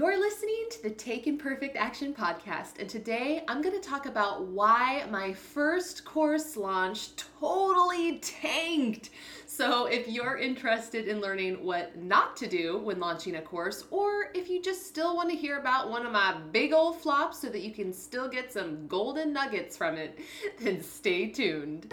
You're listening to the Take Imperfect Action podcast, and today I'm going to talk about why my first course launch totally tanked. So, if you're interested in learning what not to do when launching a course, or if you just still want to hear about one of my big old flops so that you can still get some golden nuggets from it, then stay tuned.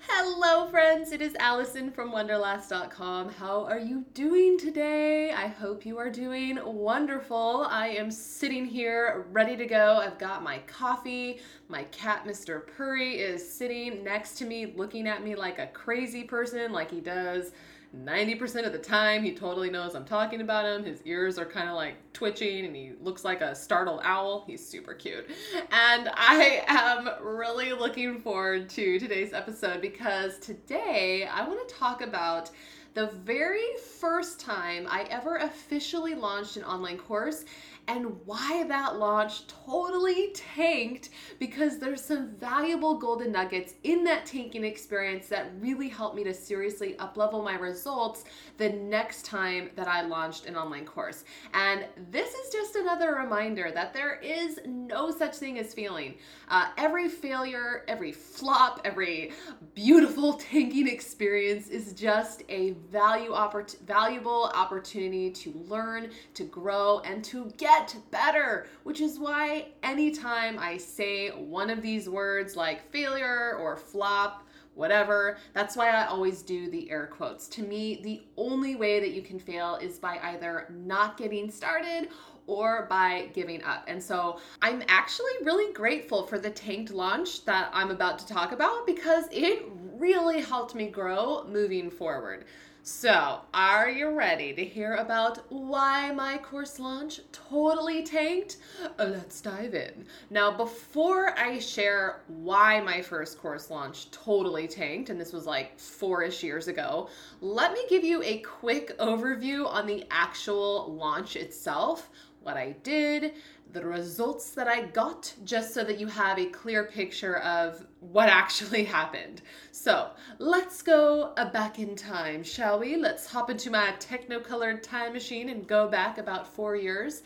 Hello, friends. It is Allison from Wonderlass.com. How are you doing today? I hope you are doing wonderful. I am sitting here ready to go. I've got my coffee. My cat, Mr. Purry, is sitting next to me, looking at me like a crazy person, like he does 90% of the time, he totally knows I'm talking about him. His ears are kind of like twitching and he looks like a startled owl. He's super cute. And I am really looking forward to today's episode because today I want to talk about the very first time I ever officially launched an online course and why that launch totally tanked because there's some valuable golden nuggets in that tanking experience that really helped me to seriously uplevel my results the next time that I launched an online course. And this is just another reminder that there is no such thing as failing. Uh, every failure, every flop, every beautiful tanking experience is just a value oppor- valuable opportunity to learn, to grow, and to get get better, which is why anytime I say one of these words like failure or flop, whatever. That's why I always do the air quotes. To me, the only way that you can fail is by either not getting started or by giving up. And so I'm actually really grateful for the tanked launch that I'm about to talk about because it really helped me grow moving forward. So, are you ready to hear about why my course launch totally tanked? Uh, let's dive in. Now, before I share why my first course launch totally tanked, and this was like four ish years ago, let me give you a quick overview on the actual launch itself, what I did, the results that I got, just so that you have a clear picture of what actually happened. So let's go back in time, shall we? Let's hop into my techno-colored time machine and go back about four years.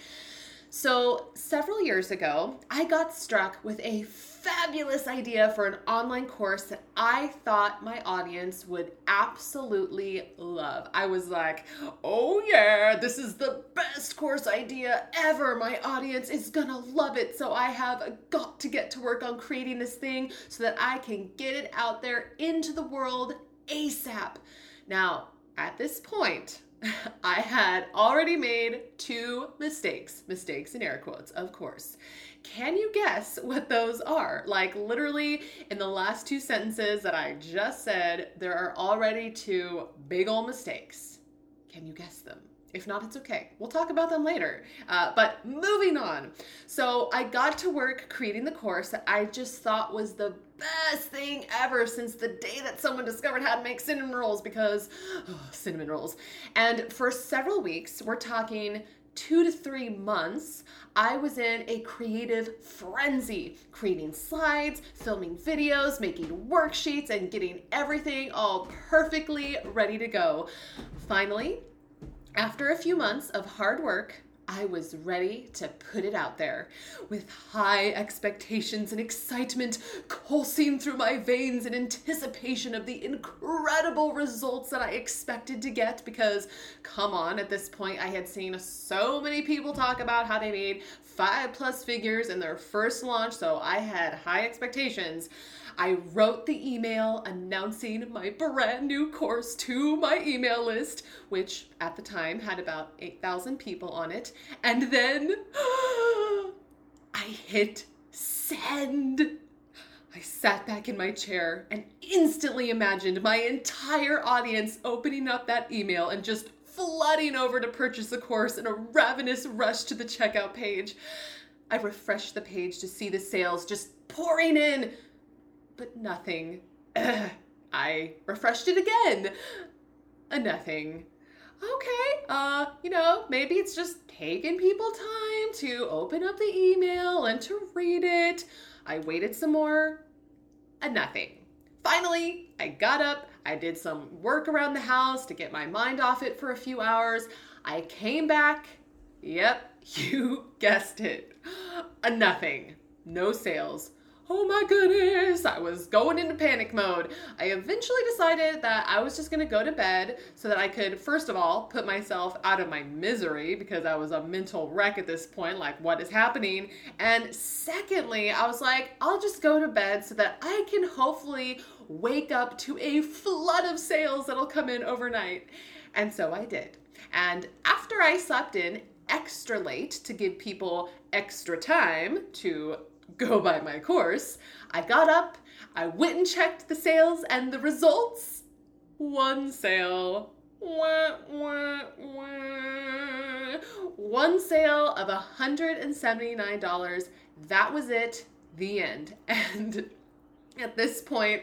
So, several years ago, I got struck with a fabulous idea for an online course that I thought my audience would absolutely love. I was like, oh yeah, this is the best course idea ever. My audience is gonna love it. So, I have got to get to work on creating this thing so that I can get it out there into the world ASAP. Now, at this point, I had already made two mistakes, mistakes in air quotes, of course. Can you guess what those are? Like, literally, in the last two sentences that I just said, there are already two big old mistakes. Can you guess them? If not, it's okay. We'll talk about them later. Uh, but moving on. So I got to work creating the course that I just thought was the best thing ever since the day that someone discovered how to make cinnamon rolls because oh, cinnamon rolls. And for several weeks, we're talking two to three months, I was in a creative frenzy, creating slides, filming videos, making worksheets, and getting everything all perfectly ready to go. Finally, after a few months of hard work, I was ready to put it out there with high expectations and excitement coursing through my veins in anticipation of the incredible results that I expected to get. Because, come on, at this point, I had seen so many people talk about how they made five plus figures in their first launch, so I had high expectations. I wrote the email announcing my brand new course to my email list, which at the time had about 8,000 people on it. And then I hit send. I sat back in my chair and instantly imagined my entire audience opening up that email and just flooding over to purchase the course in a ravenous rush to the checkout page. I refreshed the page to see the sales just pouring in, but nothing. I refreshed it again. A nothing. Okay, uh, you know, maybe it's just taking people time to open up the email and to read it. I waited some more. A nothing. Finally, I got up, I did some work around the house to get my mind off it for a few hours. I came back. Yep, you guessed it. A nothing. No sales oh my goodness, I was going into panic mode. I eventually decided that I was just gonna go to bed so that I could, first of all, put myself out of my misery because I was a mental wreck at this point, like, what is happening? And secondly, I was like, I'll just go to bed so that I can hopefully wake up to a flood of sales that'll come in overnight. And so I did. And after I slept in, extra late to give people extra time to go by my course, I got up, I went and checked the sales, and the results one sale. Wah, wah, wah. One sale of $179. That was it. The end. And at this point,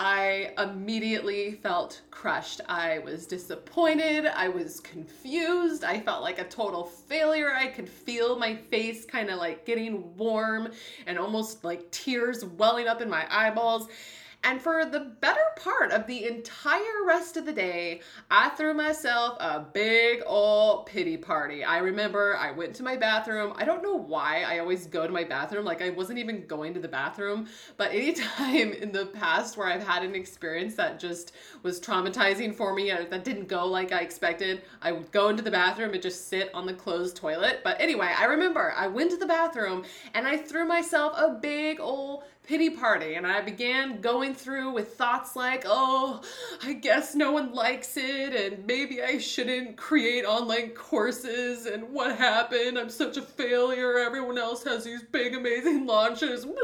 I immediately felt crushed. I was disappointed. I was confused. I felt like a total failure. I could feel my face kind of like getting warm and almost like tears welling up in my eyeballs. And for the better part of the entire rest of the day, I threw myself a big old pity party. I remember I went to my bathroom. I don't know why I always go to my bathroom. Like I wasn't even going to the bathroom. But anytime in the past where I've had an experience that just was traumatizing for me, or that didn't go like I expected, I would go into the bathroom and just sit on the closed toilet. But anyway, I remember I went to the bathroom and I threw myself a big old pity party and I began going through with thoughts like, oh, I guess no one likes it and maybe I shouldn't create online courses and what happened? I'm such a failure. Everyone else has these big amazing launches.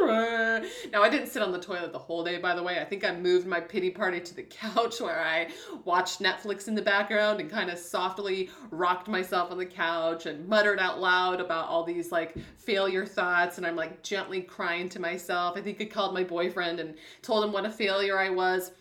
Now, I didn't sit on the toilet the whole day, by the way. I think I moved my pity party to the couch where I watched Netflix in the background and kind of softly rocked myself on the couch and muttered out loud about all these like failure thoughts and I'm like gently crying to myself. I think I called my boyfriend and told him what a failure I was.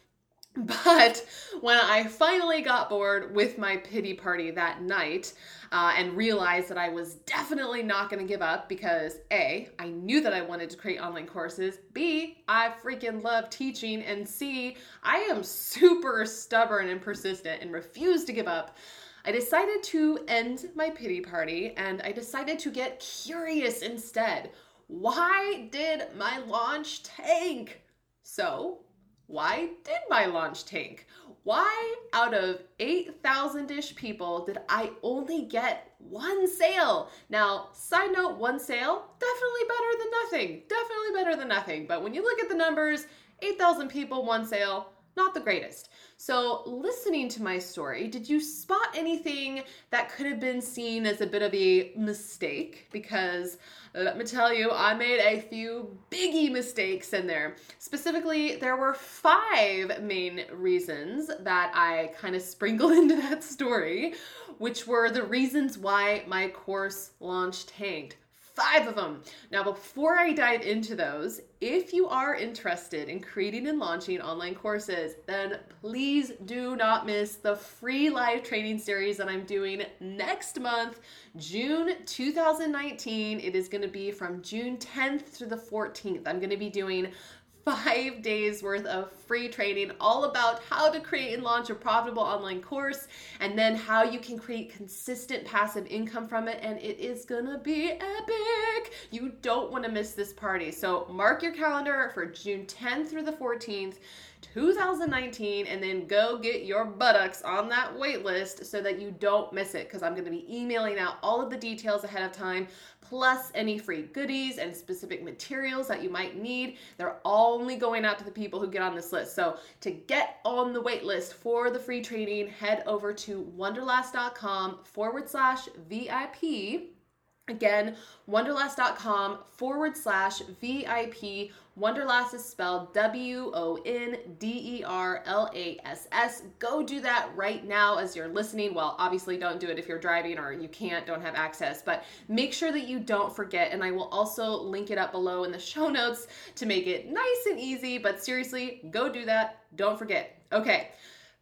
But when I finally got bored with my pity party that night uh, and realized that I was definitely not going to give up because A, I knew that I wanted to create online courses, B, I freaking love teaching, and C, I am super stubborn and persistent and refuse to give up. I decided to end my pity party and I decided to get curious instead. Why did my launch tank? So, why did my launch tank? Why, out of 8,000 ish people, did I only get one sale? Now, side note, one sale, definitely better than nothing. Definitely better than nothing. But when you look at the numbers, 8,000 people, one sale, not the greatest. So, listening to my story, did you spot anything that could have been seen as a bit of a mistake? Because let me tell you, I made a few biggie mistakes in there. Specifically, there were five main reasons that I kind of sprinkled into that story, which were the reasons why my course launch tanked five of them. Now, before I dive into those, if you are interested in creating and launching online courses, then please do not miss the free live training series that I'm doing next month, June 2019. It is going to be from June 10th to the 14th. I'm going to be doing five days worth of free training all about how to create and launch a profitable online course and then how you can create consistent passive income from it. And it is gonna be epic. You don't wanna miss this party. So mark your calendar for June 10th through the 14th. 2019 and then go get your buttocks on that wait list so that you don't miss it because I'm going to be emailing out all of the details ahead of time plus any free goodies and specific materials that you might need. They're only going out to the people who get on this list. So to get on the wait list for the free training, head over to wonderlass.com forward slash VIP. Again, wonderlass.com forward slash VIP. Wonderlass is spelled W O N D E R L A S S. Go do that right now as you're listening. Well, obviously, don't do it if you're driving or you can't, don't have access, but make sure that you don't forget. And I will also link it up below in the show notes to make it nice and easy. But seriously, go do that. Don't forget. Okay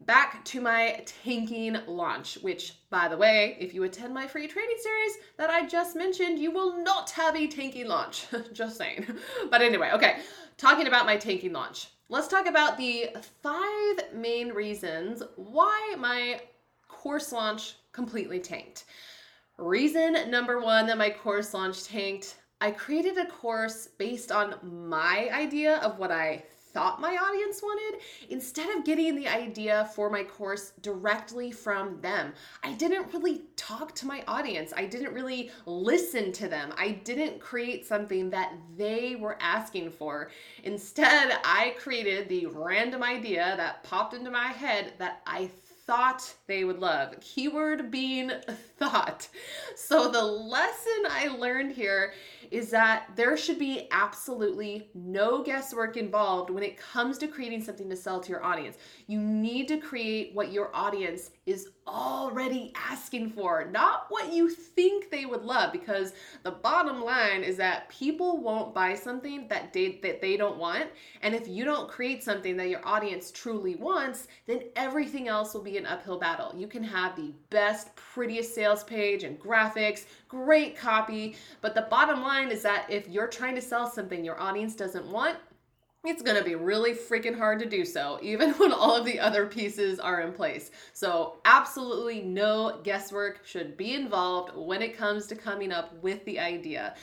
back to my tanking launch, which, by the way, if you attend my free training series that I just mentioned, you will not have a tanking launch. just saying. But anyway, okay, talking about my tanking launch. Let's talk about the five main reasons why my course launch completely tanked. Reason number one that my course launch tanked I created a course based on my idea of what I thought my audience wanted instead of getting the idea for my course directly from them. I didn't really talk to my audience. I didn't really listen to them. I didn't create something that they were asking for. Instead, I created the random idea that popped into my head that I thought they would love. Keyword being thought. So the lesson I learned here is that there should be absolutely no guesswork involved when it comes to creating something to sell to your audience. You need to create what your audience is already asking for, not what you think they would love because the bottom line is that people won't buy something that they that they don't want, and if you don't create something that your audience truly wants, then everything else will be an uphill battle. You can have the best prettiest sales page and graphics, great copy, but the bottom line is that if you're trying to sell something your audience doesn't want, it's going to be really freaking hard to do so, even when all of the other pieces are in place. So, absolutely no guesswork should be involved when it comes to coming up with the idea.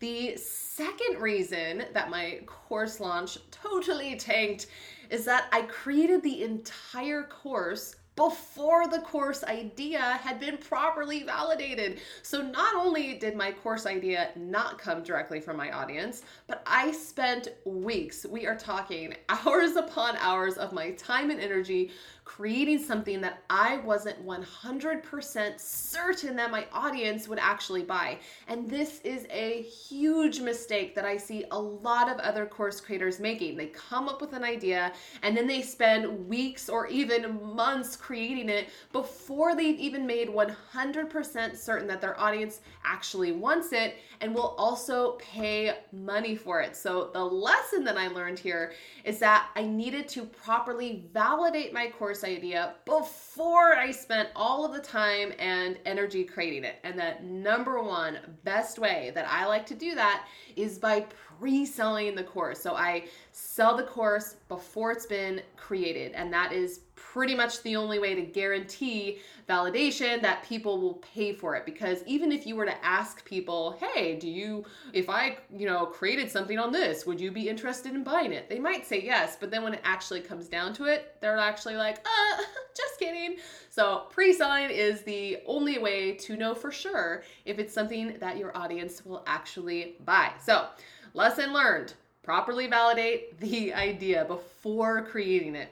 The second reason that my course launch totally tanked is that I created the entire course before the course idea had been properly validated. So not only did my course idea not come directly from my audience, but I spent weeks, we are talking hours upon hours of my time and energy creating something that I wasn't 100% certain that my audience would actually buy. And this is a huge mistake that I see a lot of other course creators making. They come up with an idea and then they spend weeks or even months creating it before they've even made 100% certain that their audience actually wants it and will also pay money for it. So, the lesson that I learned here is that I needed to properly validate my course course idea before I spent all of the time and energy creating it. And the number one best way that I like to do that is by pre selling the course. So I sell the course before it's been created, and that is pretty much the only way to guarantee validation that people will pay for it. Because even if you were to ask people hey do you if i you know created something on this would you be interested in buying it? They might say yes but then when it actually comes down to it they're actually like uh just kidding. So pre-selling is the only way to know for sure if it's something that your audience will actually buy. So lesson learned. Properly validate the idea before creating it.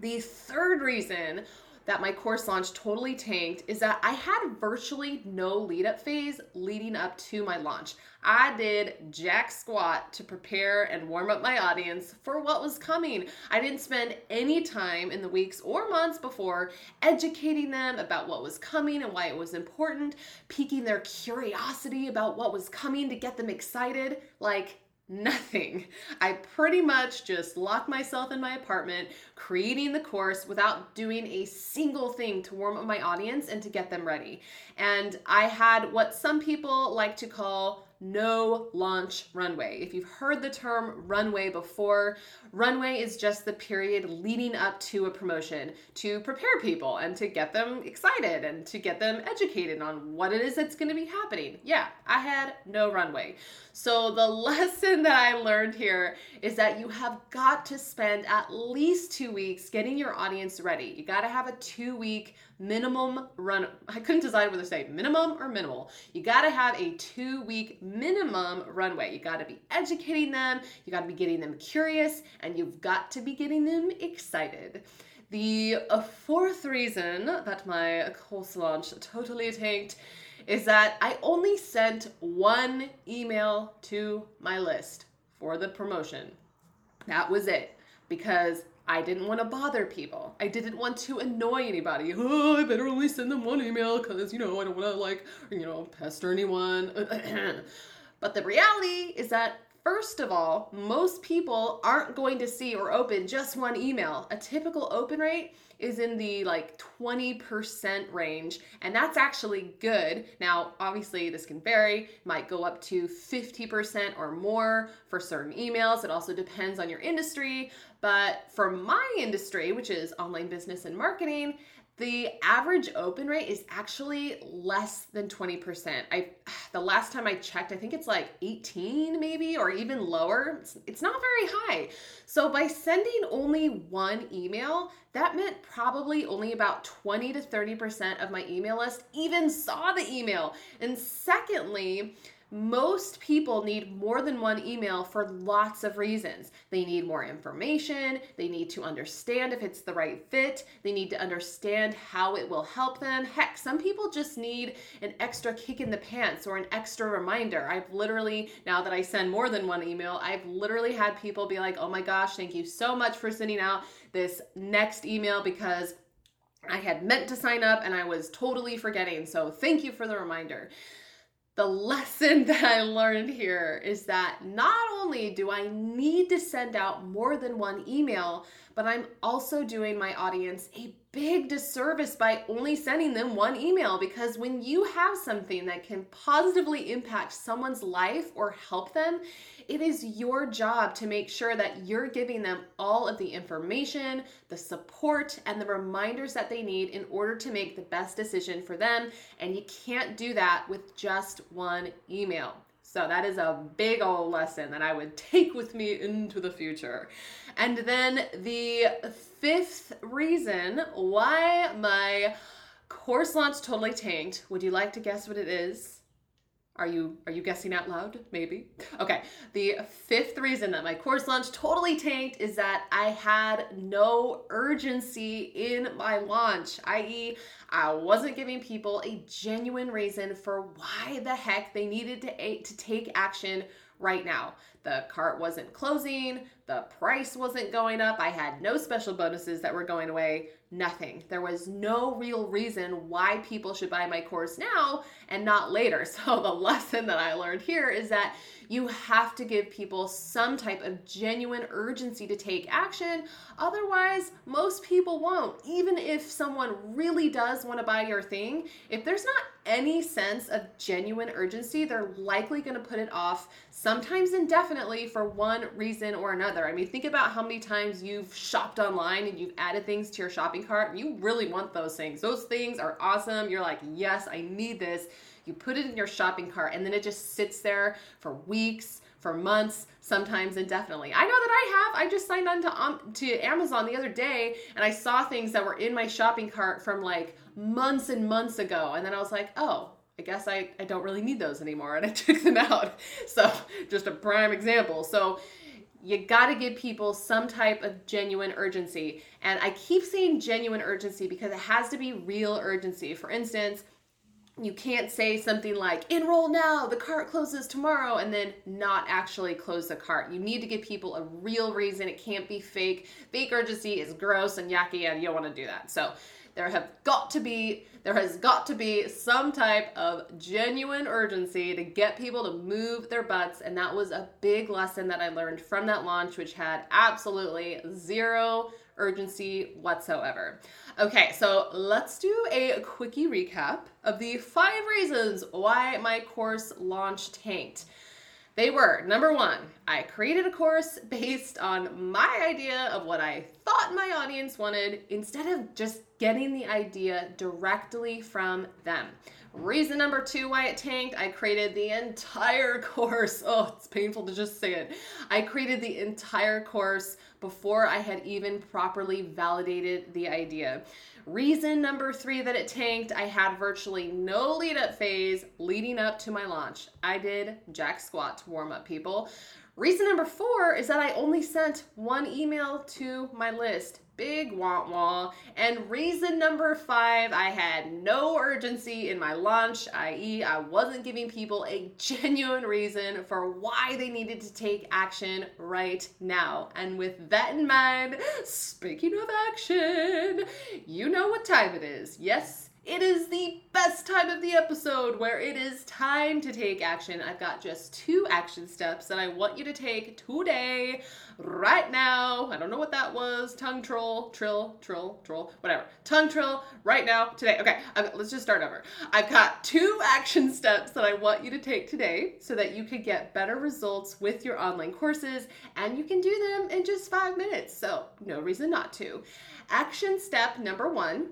The third reason that my course launch totally tanked is that I had virtually no lead up phase leading up to my launch. I did jack squat to prepare and warm up my audience for what was coming. I didn't spend any time in the weeks or months before educating them about what was coming and why it was important, piquing their curiosity about what was coming to get them excited. Like, nothing. I pretty much just locked myself in my apartment, creating the course without doing a single thing to warm up my audience and to get them ready. And I had what some people like to call no launch runway. If you've heard the term runway before, runway is just the period leading up to a promotion to prepare people and to get them excited and to get them educated on what it is that's going to be happening. Yeah, I had no runway. So, the lesson that I learned here is that you have got to spend at least two weeks getting your audience ready. You got to have a two week minimum run. I couldn't decide whether to say minimum or minimal. You got to have a two week minimum runway. You got to be educating them, you got to be getting them curious, and you've got to be getting them excited. The uh, fourth reason that my course launch totally tanked is that I only sent one email to my list for the promotion. That was it because I didn't want to bother people. I didn't want to annoy anybody. Oh, I better only send them one email because, you know, I don't want to, like, you know, pester anyone. but the reality is that First of all, most people aren't going to see or open just one email. A typical open rate is in the like 20% range, and that's actually good. Now, obviously, this can vary, might go up to 50% or more for certain emails. It also depends on your industry, but for my industry, which is online business and marketing, the average open rate is actually less than 20%. I the last time I checked, I think it's like 18 maybe or even lower. It's, it's not very high. So by sending only one email, that meant probably only about 20 to 30% of my email list even saw the email. And secondly, most people need more than one email for lots of reasons. They need more information, they need to understand if it's the right fit, they need to understand how it will help them. Heck, some people just need an extra kick in the pants or an extra reminder. I've literally, now that I send more than one email, I've literally had people be like, oh my gosh, thank you so much for sending out this next email because I had meant to sign up and I was totally forgetting. So thank you for the reminder the lesson that I learned here is that not only do I need to send out more than one email, but I'm also doing my audience a big disservice by only sending them one email because when you have something that can positively impact someone's life or help them, it is your job to make sure that you're giving them all of the information, the support, and the reminders that they need in order to make the best decision for them. And you can't do that with just one email. So that is a big old lesson that I would take with me into the future. And then the fifth reason why my course launch totally tanked, would you like to guess what it is? Are you are you guessing out loud? Maybe. Okay. The fifth reason that my course launch totally tanked is that I had no urgency in my launch, i.e., I wasn't giving people a genuine reason for why the heck they needed to to take action right now. The cart wasn't closing, the price wasn't going up, I had no special bonuses that were going away, nothing. There was no real reason why people should buy my course now and not later. So, the lesson that I learned here is that you have to give people some type of genuine urgency to take action. Otherwise, most people won't. Even if someone really does want to buy your thing, if there's not any sense of genuine urgency, they're likely going to put it off, sometimes indefinitely, for one reason or another. I mean, think about how many times you've shopped online and you've added things to your shopping cart and you really want those things. Those things are awesome. You're like, yes, I need this you put it in your shopping cart, and then it just sits there for weeks, for months, sometimes indefinitely. I know that I have. I just signed on to, um, to Amazon the other day, and I saw things that were in my shopping cart from like months and months ago, and then I was like, oh, I guess I, I don't really need those anymore, and I took them out. So, just a prime example. So, you got to give people some type of genuine urgency. And I keep saying genuine urgency because it has to be real urgency. For instance, you can't say something like enroll now the cart closes tomorrow and then not actually close the cart. You need to give people a real reason. It can't be fake. Fake urgency is gross and yucky and you don't want to do that. So there have got to be there has got to be some type of genuine urgency to get people to move their butts and that was a big lesson that i learned from that launch which had absolutely zero urgency whatsoever. Okay, so let's do a quickie recap of the five reasons why my course launch tanked. They were number one, I created a course based on my idea of what I thought my audience wanted instead of just getting the idea directly from them. Reason number two why it tanked, I created the entire course. Oh, it's painful to just say it. I created the entire course before I had even properly validated the idea. Reason number three that it tanked, I had virtually no lead up phase leading up to my launch. I did jack squat to warm up people. Reason number four is that I only sent one email to my list big want wah. And reason number five, I had no urgency in my launch, i.e., I wasn't giving people a genuine reason for why they needed to take action right now. And with that in mind, speaking of action, you know what time it is. Yes, it is the best time of the episode where it is time to take action. I've got just two action steps that I want you to take today, right now. I don't know what that was. Tongue troll, trill, trill, troll, whatever. Tongue trill, right now, today. Okay, let's just start over. I've got two action steps that I want you to take today so that you can get better results with your online courses and you can do them in just five minutes. So, no reason not to. Action step number one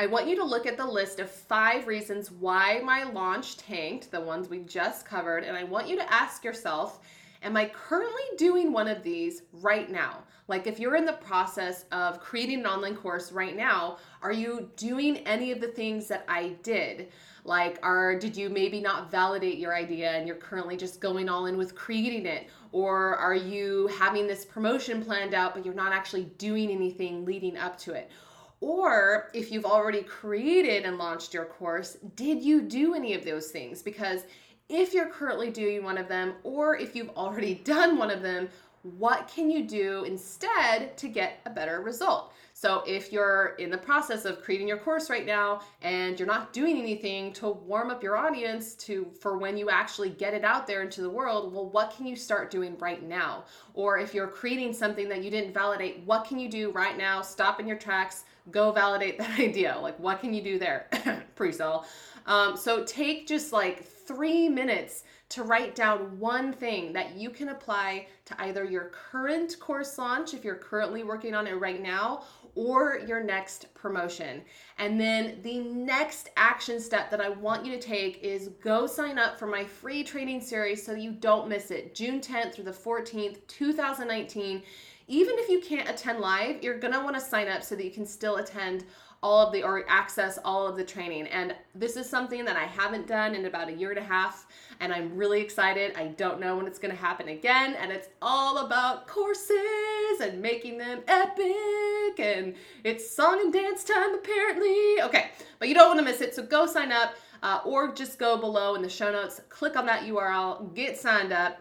I want you to look at the list of five reasons why my launch tanked, the ones we just covered, and I want you to ask yourself, am I currently doing one of these right now? Like if you're in the process of creating an online course right now, are you doing any of the things that I did? Like are did you maybe not validate your idea and you're currently just going all in with creating it? Or are you having this promotion planned out but you're not actually doing anything leading up to it? Or if you've already created and launched your course, did you do any of those things? Because if you're currently doing one of them, or if you've already done one of them, what can you do instead to get a better result? So, if you're in the process of creating your course right now and you're not doing anything to warm up your audience to for when you actually get it out there into the world, well, what can you start doing right now? Or if you're creating something that you didn't validate, what can you do right now? Stop in your tracks, go validate that idea. Like, what can you do there? Pre sale. Um, so, take just like three minutes to write down one thing that you can apply to either your current course launch, if you're currently working on it right now, or your next promotion. And then the next action step that I want you to take is go sign up for my free training series so you don't miss it. June 10th through the 14th, 2019 even if you can't attend live, you're gonna wanna sign up so that you can still attend all of the or access all of the training. And this is something that I haven't done in about a year and a half, and I'm really excited. I don't know when it's gonna happen again, and it's all about courses and making them epic, and it's song and dance time apparently. Okay, but you don't wanna miss it, so go sign up. Uh, or just go below in the show notes, click on that URL, get signed up,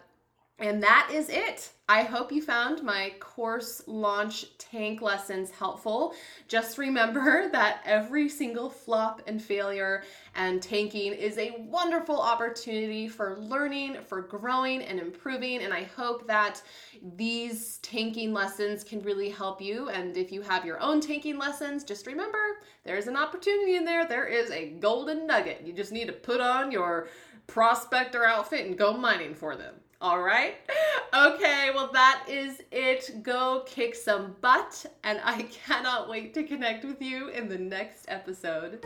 and that is it. I hope you found my course launch tank lessons helpful. Just remember that every single flop and failure and tanking is a wonderful opportunity for learning, for growing and improving. And I hope that these tanking lessons can really help you. And if you have your own tanking lessons, just remember there's an opportunity in there. There is a golden nugget. You just need to put on your prospector outfit and go mining for them. All right. Okay, well, that is it. Go kick some butt, and I cannot wait to connect with you in the next episode.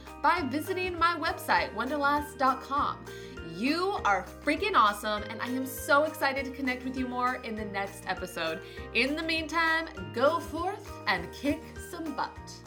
by visiting my website, wonderlass.com. You are freaking awesome, and I am so excited to connect with you more in the next episode. In the meantime, go forth and kick some butt.